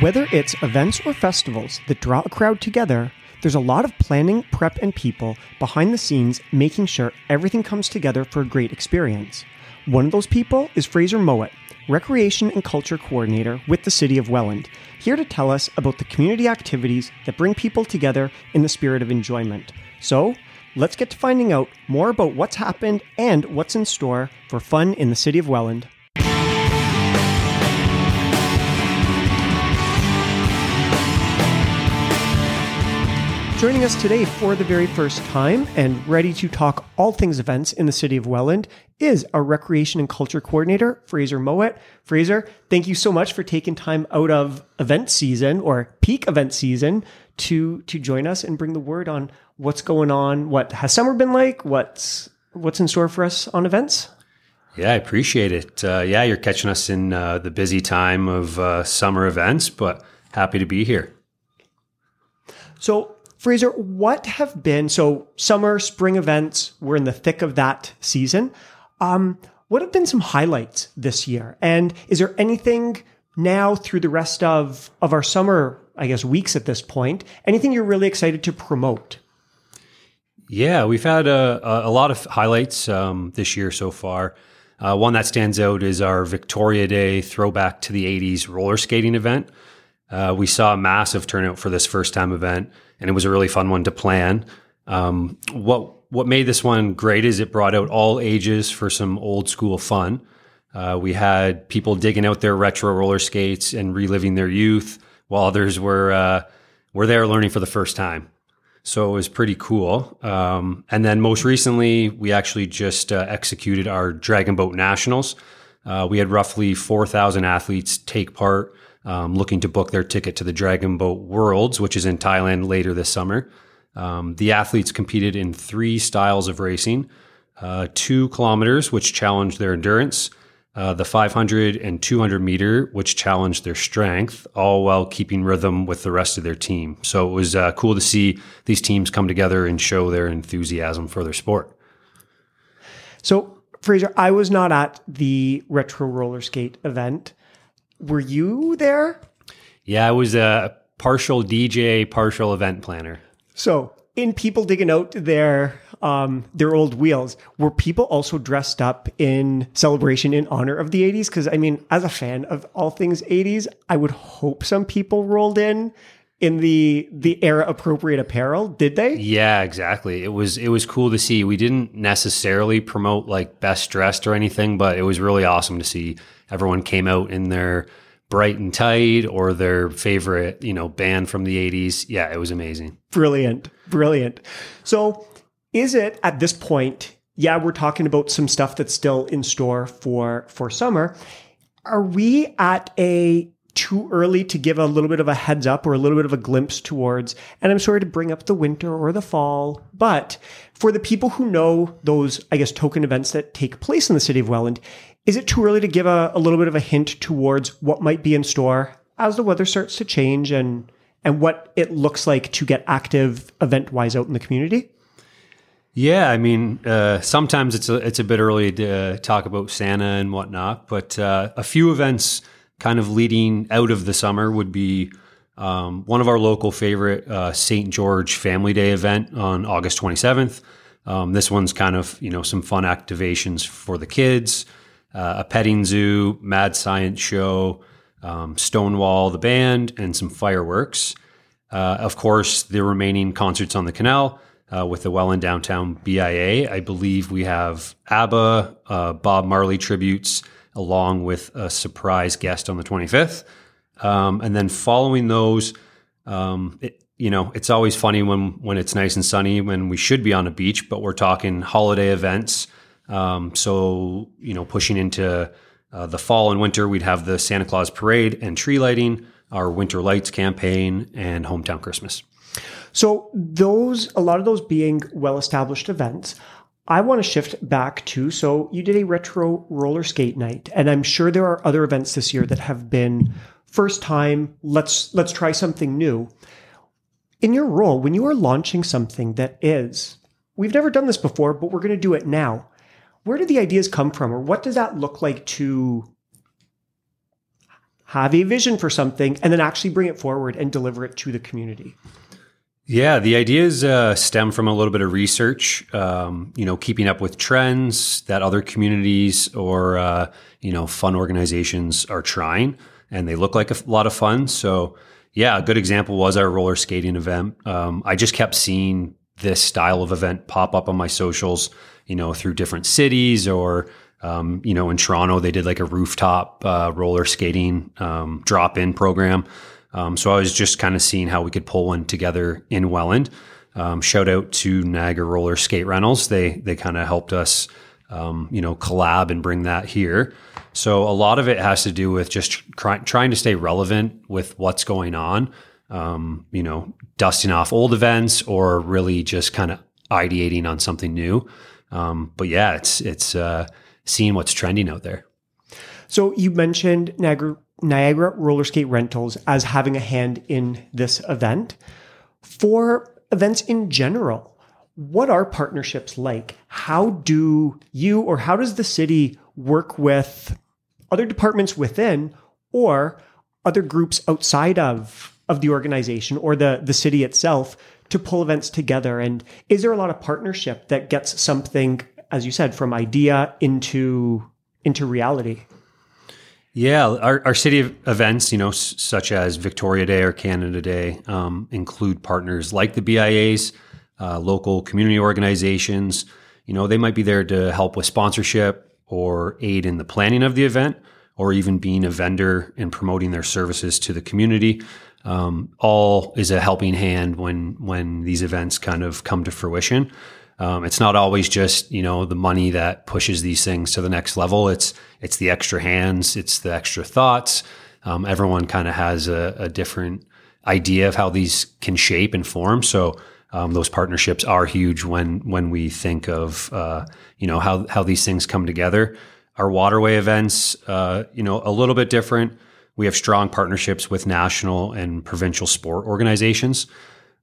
Whether it's events or festivals that draw a crowd together, there's a lot of planning, prep, and people behind the scenes making sure everything comes together for a great experience. One of those people is Fraser Mowat, Recreation and Culture Coordinator with the City of Welland, here to tell us about the community activities that bring people together in the spirit of enjoyment. So, let's get to finding out more about what's happened and what's in store for fun in the City of Welland. Joining us today for the very first time and ready to talk all things events in the city of Welland is our recreation and culture coordinator, Fraser Mowat. Fraser, thank you so much for taking time out of event season or peak event season to to join us and bring the word on what's going on, what has summer been like, what's what's in store for us on events. Yeah, I appreciate it. Uh, yeah, you're catching us in uh, the busy time of uh, summer events, but happy to be here. So, Fraser, what have been so summer, spring events? We're in the thick of that season. Um, what have been some highlights this year? And is there anything now through the rest of of our summer, I guess, weeks at this point? Anything you're really excited to promote? Yeah, we've had a, a lot of highlights um, this year so far. Uh, one that stands out is our Victoria Day throwback to the 80s roller skating event. Uh, we saw a massive turnout for this first time event, and it was a really fun one to plan. Um, what what made this one great is it brought out all ages for some old school fun. Uh, we had people digging out their retro roller skates and reliving their youth, while others were uh, were there learning for the first time. So it was pretty cool. Um, and then most recently, we actually just uh, executed our Dragon Boat Nationals. Uh, we had roughly 4,000 athletes take part um, looking to book their ticket to the Dragon Boat Worlds, which is in Thailand later this summer. Um, the athletes competed in three styles of racing uh, two kilometers, which challenged their endurance, uh, the 500 and 200 meter, which challenged their strength, all while keeping rhythm with the rest of their team. So it was uh, cool to see these teams come together and show their enthusiasm for their sport. So, Fraser, I was not at the retro roller skate event were you there? Yeah, I was a partial DJ, partial event planner. So, in people digging out their um, their old wheels, were people also dressed up in celebration in honor of the 80s? Because I mean, as a fan of all things 80s, I would hope some people rolled in in the the era appropriate apparel did they? Yeah exactly. It was it was cool to see. We didn't necessarily promote like best dressed or anything but it was really awesome to see everyone came out in their bright and tight or their favorite you know band from the 80s yeah it was amazing. Brilliant brilliant. So is it at this point yeah we're talking about some stuff that's still in store for for summer. Are we at a too early to give a little bit of a heads up or a little bit of a glimpse towards, and I'm sorry to bring up the winter or the fall, but for the people who know those, I guess, token events that take place in the city of Welland, is it too early to give a, a little bit of a hint towards what might be in store as the weather starts to change and and what it looks like to get active event wise out in the community? Yeah, I mean, uh, sometimes it's a it's a bit early to talk about Santa and whatnot, but uh, a few events kind of leading out of the summer would be um, one of our local favorite uh, St. George Family Day event on August 27th. Um, this one's kind of you know some fun activations for the kids, uh, a petting zoo, mad science show, um, Stonewall the band, and some fireworks. Uh, of course, the remaining concerts on the canal. Uh, with the Welland Downtown BIA. I believe we have ABBA, uh, Bob Marley tributes, along with a surprise guest on the 25th. Um, and then following those, um, it, you know, it's always funny when when it's nice and sunny when we should be on a beach, but we're talking holiday events. Um, so you know, pushing into uh, the fall and winter, we'd have the Santa Claus parade and tree lighting, our winter lights campaign, and hometown Christmas. So those, a lot of those being well established events. I want to shift back to so you did a retro roller skate night, and I'm sure there are other events this year that have been first time. Let's let's try something new. In your role, when you are launching something that is, we've never done this before, but we're going to do it now. Where do the ideas come from, or what does that look like to? have a vision for something, and then actually bring it forward and deliver it to the community. Yeah, the ideas uh, stem from a little bit of research. Um, you know, keeping up with trends that other communities or uh, you know fun organizations are trying, and they look like a lot of fun. So, yeah, a good example was our roller skating event. Um, I just kept seeing this style of event pop up on my socials. You know, through different cities or um, you know, in Toronto, they did like a rooftop uh, roller skating um, drop in program. Um, so I was just kind of seeing how we could pull one together in Welland. Um, shout out to Niagara Roller Skate Rentals. They they kind of helped us, um, you know, collab and bring that here. So a lot of it has to do with just try, trying to stay relevant with what's going on. Um, you know, dusting off old events or really just kind of ideating on something new. Um, but yeah, it's it's uh, seeing what's trending out there. So you mentioned Niagara Niagara Roller Skate Rentals as having a hand in this event. For events in general, what are partnerships like? How do you or how does the city work with other departments within or other groups outside of, of the organization or the, the city itself to pull events together? And is there a lot of partnership that gets something, as you said, from idea into into reality? Yeah, our, our city events, you know, s- such as Victoria Day or Canada Day, um, include partners like the BIAs, uh, local community organizations. You know, they might be there to help with sponsorship or aid in the planning of the event, or even being a vendor and promoting their services to the community. Um, all is a helping hand when when these events kind of come to fruition. Um, it's not always just you know the money that pushes these things to the next level. It's it's the extra hands, it's the extra thoughts. Um, everyone kind of has a, a, different idea of how these can shape and form. So um, those partnerships are huge when when we think of uh, you know how how these things come together. Our waterway events, uh, you know, a little bit different. We have strong partnerships with national and provincial sport organizations.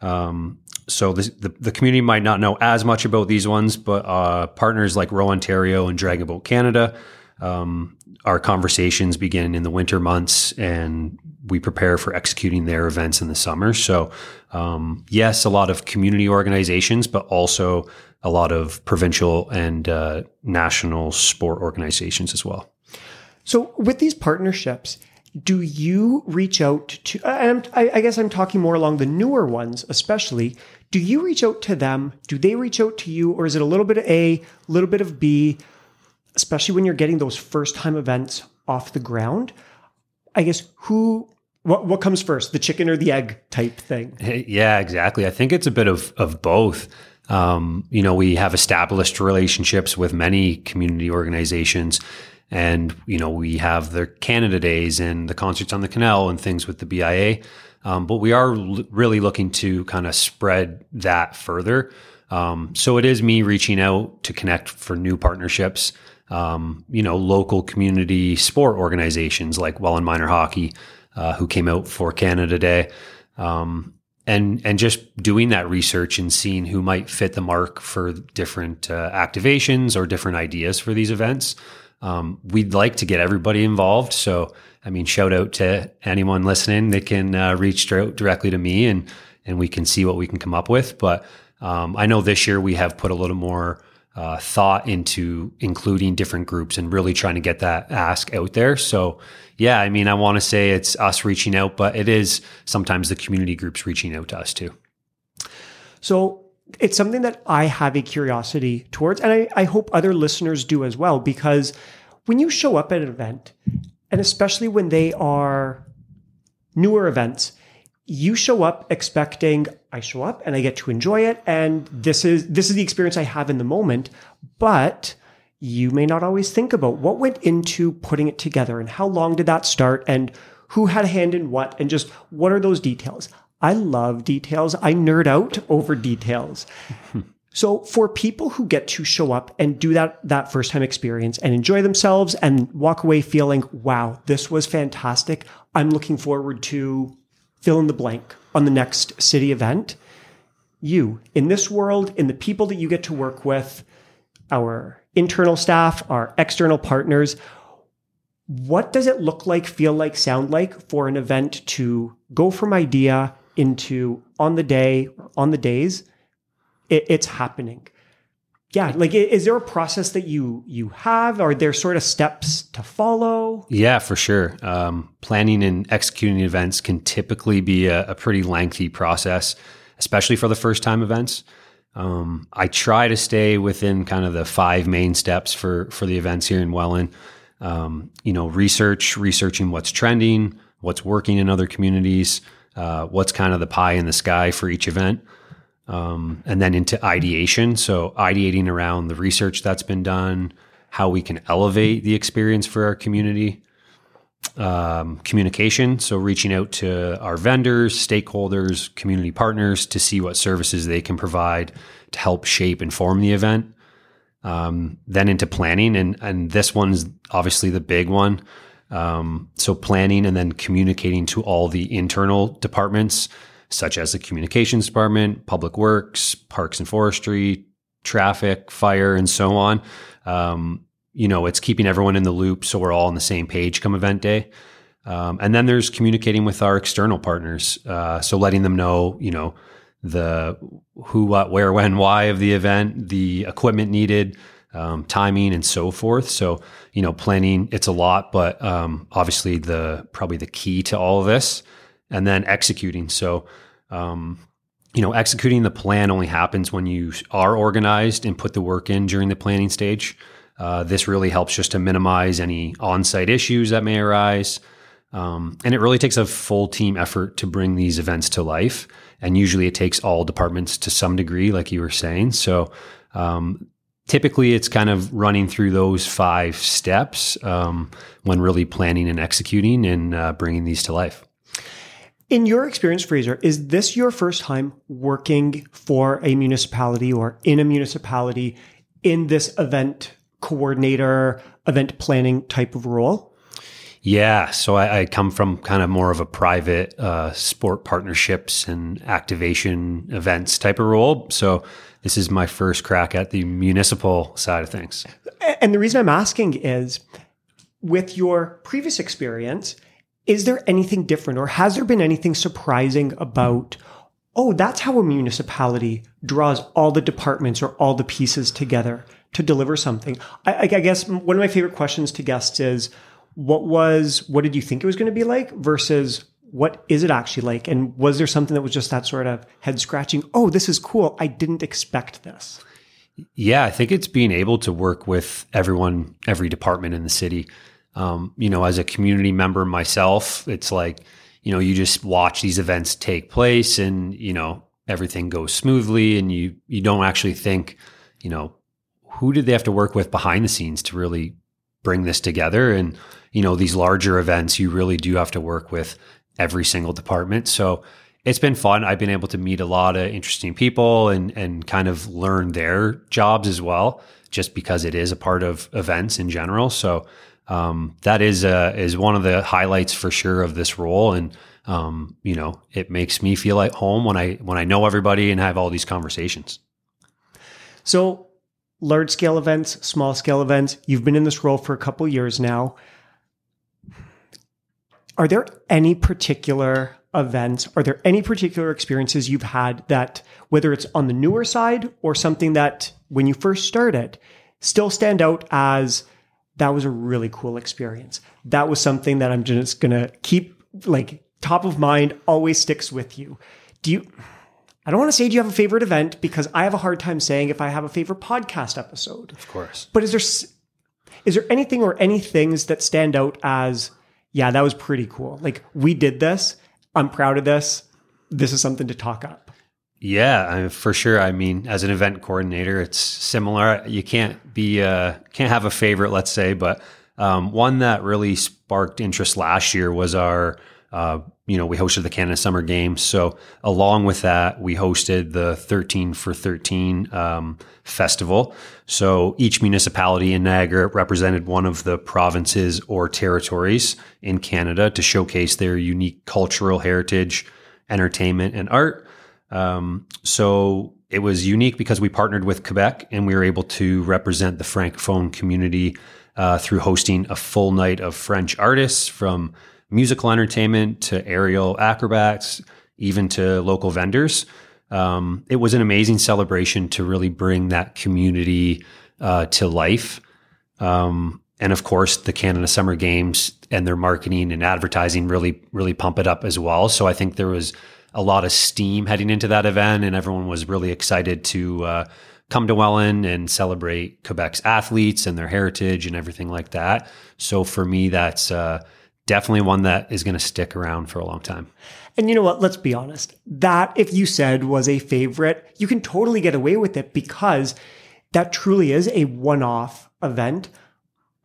Um, so the, the, the, community might not know as much about these ones, but uh, partners like Row Ontario and Dragon Boat Canada, um, our conversations begin in the winter months and we prepare for executing their events in the summer. So, um, yes, a lot of community organizations, but also a lot of provincial and uh, national sport organizations as well. So, with these partnerships, do you reach out to I, I, guess i'm talking more along the newer ones especially. Do you reach out to them? Do they reach out to you? Or is it a little bit of a little bit of b especially when you're getting those first time events off the ground? I guess who what, what comes first the chicken or the egg type thing? Yeah exactly. I think it's a bit of of both. Um, you know we have established relationships with many community organizations and, you know, we have the Canada Days and the concerts on the canal and things with the BIA. Um, but we are l- really looking to kind of spread that further. Um, so it is me reaching out to connect for new partnerships. Um, you know, local community sport organizations like Welland Minor Hockey, uh, who came out for Canada Day, um, and and just doing that research and seeing who might fit the mark for different uh, activations or different ideas for these events. Um, we'd like to get everybody involved. So, I mean, shout out to anyone listening that can uh, reach directly to me and and we can see what we can come up with. But um, I know this year we have put a little more uh, thought into including different groups and really trying to get that ask out there. So, yeah, I mean, I want to say it's us reaching out, but it is sometimes the community groups reaching out to us too. So, it's something that I have a curiosity towards, and I, I hope other listeners do as well, because when you show up at an event, and especially when they are newer events, you show up expecting I show up and I get to enjoy it and this is this is the experience I have in the moment. But you may not always think about what went into putting it together and how long did that start and who had a hand in what and just what are those details I love details. I nerd out over details. so for people who get to show up and do that that first time experience and enjoy themselves and walk away feeling, wow, this was fantastic. I'm looking forward to fill in the blank on the next city event. You in this world, in the people that you get to work with, our internal staff, our external partners, what does it look like, feel like, sound like for an event to go from idea into on the day, on the days, it, it's happening? Yeah, like is there a process that you you have? Are there sort of steps to follow? Yeah, for sure. Um, planning and executing events can typically be a, a, pretty lengthy process, especially for the first time events. Um, I try to stay within kind of the five main steps for for the events here in Welland um, you know, research, researching what's trending, what's working in other communities, uh, what's kind of the pie in the sky for each event. Um, and then into ideation. So, ideating around the research that's been done, how we can elevate the experience for our community. Um, communication. So, reaching out to our vendors, stakeholders, community partners to see what services they can provide to help shape and form the event um, then into planning, and and this one's obviously the big one. Um, so planning and then communicating to all the internal departments, such as the communications department, public works, parks and forestry, traffic, fire, and so on. Um, you know, it's keeping everyone in the loop so we're all on the same page come event day. Um, and then there's communicating with our external partners. Uh, so letting them know, you know, the who, what, where, when, why of the event, the equipment needed, um, timing, and so forth. So, you know, planning it's a lot, but um, obviously the probably the key to all of this, and then executing. So, um, you know, executing the plan only happens when you are organized and put the work in during the planning stage. Uh, this really helps just to minimize any on-site issues that may arise. Um, and it really takes a full team effort to bring these events to life. And usually it takes all departments to some degree, like you were saying. So um, typically it's kind of running through those five steps um, when really planning and executing and uh, bringing these to life. In your experience, Fraser, is this your first time working for a municipality or in a municipality in this event coordinator, event planning type of role? Yeah, so I, I, come from kind of more of a private uh, sport partnerships and activation events type of role. So this is my first crack at the municipal side of things. And the reason I'm asking is with your previous experience, is there anything different or has there been anything surprising about, oh, that's how a municipality draws all the departments or all the pieces together to deliver something? I, I guess one of my favorite questions to guests is, what was what did you think it was going to be like versus what is it actually like? And was there something that was just that sort of head scratching? Oh this is cool. I didn't expect this. Yeah i think it's being able to work with everyone every department in the city. Um, you know as a community member myself it's like you know you just watch these events take place and you know everything goes smoothly and you you don't actually think you know who did they have to work with behind the scenes to really bring this together? And you know, these larger events, you really do have to work with every single department. So it's been fun. I've been able to meet a lot of interesting people and and kind of learn their jobs as well, just because it is a part of events in general. So um, that is uh, is one of the highlights for sure of this role, and um, you know, it makes me feel at home when I when I know everybody and have all these conversations. So large scale events, small scale events. You've been in this role for a couple years now are there any particular events? Are there any particular experiences you've had that, whether it's on the newer side or something that when you first started, still stand out as that was a really cool experience? That was something that I'm just going to keep like top of mind, always sticks with you. Do you, I don't want to say do you have a favorite event because I have a hard time saying if I have a favorite podcast episode. Of course. But is there, is there anything or any things that stand out as, yeah, that was pretty cool. Like we did this. I'm proud of this. This is something to talk up. Yeah, I for sure. I mean, as an event coordinator, it's similar. You can't be uh, can't have a favorite, let's say, but um, one that really sparked interest last year was our uh, you know, we hosted the Canada Summer Games. So along with that, we hosted the 13 for 13 um, festival. So each municipality in Niagara represented one of the provinces or territories in Canada to showcase their unique cultural heritage, entertainment, and art. Um, so it was unique because we partnered with Quebec and we were able to represent the Francophone community uh, through hosting a full night of French artists from musical entertainment to aerial acrobats, even to local vendors. Um, it was an amazing celebration to really bring that community uh, to life. Um, and of course, the Canada Summer Games and their marketing and advertising really, really pump it up as well. So I think there was a lot of steam heading into that event, and everyone was really excited to uh, come to Welland and celebrate Quebec's athletes and their heritage and everything like that. So for me, that's uh, definitely one that is going to stick around for a long time. And you know what? Let's be honest. That, if you said was a favorite, you can totally get away with it because that truly is a one off event,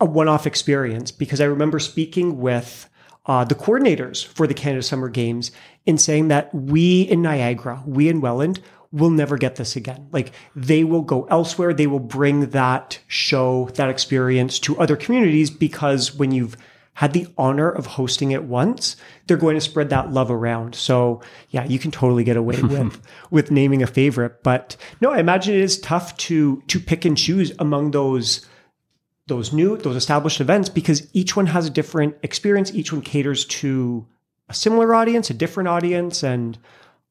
a one off experience. Because I remember speaking with uh, the coordinators for the Canada Summer Games in saying that we in Niagara, we in Welland, will never get this again. Like they will go elsewhere. They will bring that show, that experience to other communities because when you've had the honor of hosting it once, they're going to spread that love around. So yeah, you can totally get away with with naming a favorite. But no, I imagine it is tough to to pick and choose among those those new, those established events because each one has a different experience. Each one caters to a similar audience, a different audience, and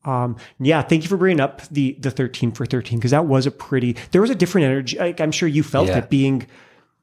um, yeah, thank you for bringing up the the thirteen for thirteen because that was a pretty. There was a different energy. Like, I'm sure you felt Yeah. it being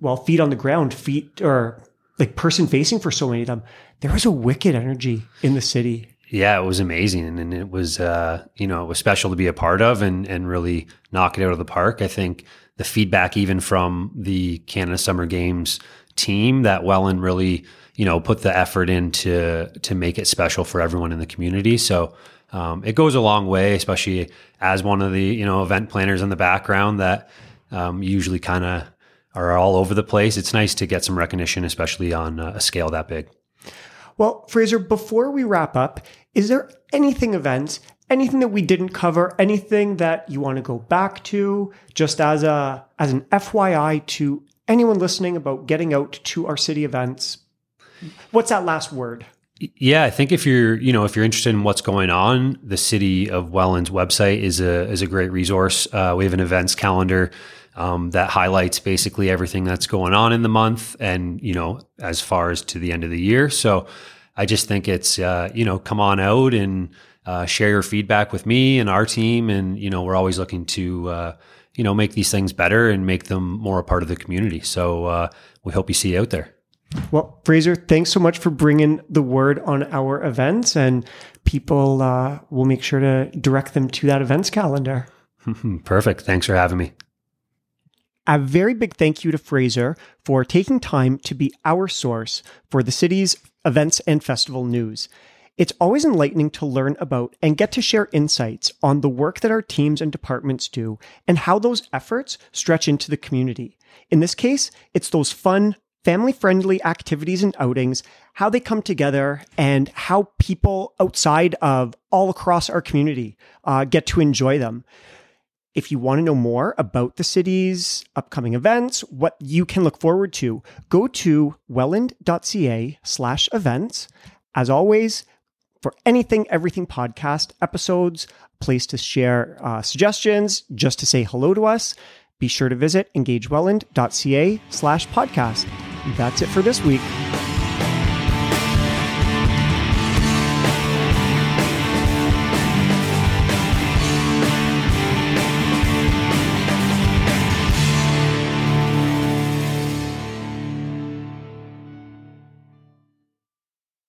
well, feet on the ground, feet or like person facing for so many of them. There was a wicked energy in the city. Yeah, it was amazing, and it was uh, you know it was special to be a part of and and really knock it out of the park. I think the feedback even from the Canada Summer Games team that Welland really you know put the effort in to to make it special for everyone in the community. So um, it goes a long way, especially as one of the you know event planners in the background that um, usually kind of are all over the place. It's nice to get some recognition, especially on a scale that big. Well, Fraser, before we wrap up, is there anything events, anything that we didn't cover, anything that you want to go back to, just as a as an FYI to anyone listening about getting out to our city events? What's that last word? Yeah, I think if you're, you know, if you're interested in what's going on, the City of Welland's website is a is a great resource. Uh, we have an events calendar um, that highlights basically everything that's going on in the month, and you know, as far as to the end of the year. So, I just think it's, uh, you know, come on out and uh, share your feedback with me and our team, and you know, we're always looking to, uh, you know, make these things better and make them more a part of the community. So, uh, we hope you see you out there. Well, Fraser, thanks so much for bringing the word on our events, and people uh, will make sure to direct them to that events calendar. Perfect. Thanks for having me. A very big thank you to Fraser for taking time to be our source for the city's events and festival news. It's always enlightening to learn about and get to share insights on the work that our teams and departments do and how those efforts stretch into the community. In this case, it's those fun, family friendly activities and outings, how they come together, and how people outside of all across our community uh, get to enjoy them. If you want to know more about the city's upcoming events, what you can look forward to, go to welland.ca slash events. As always, for anything, everything podcast episodes, place to share uh, suggestions, just to say hello to us, be sure to visit engagewelland.ca slash podcast. That's it for this week.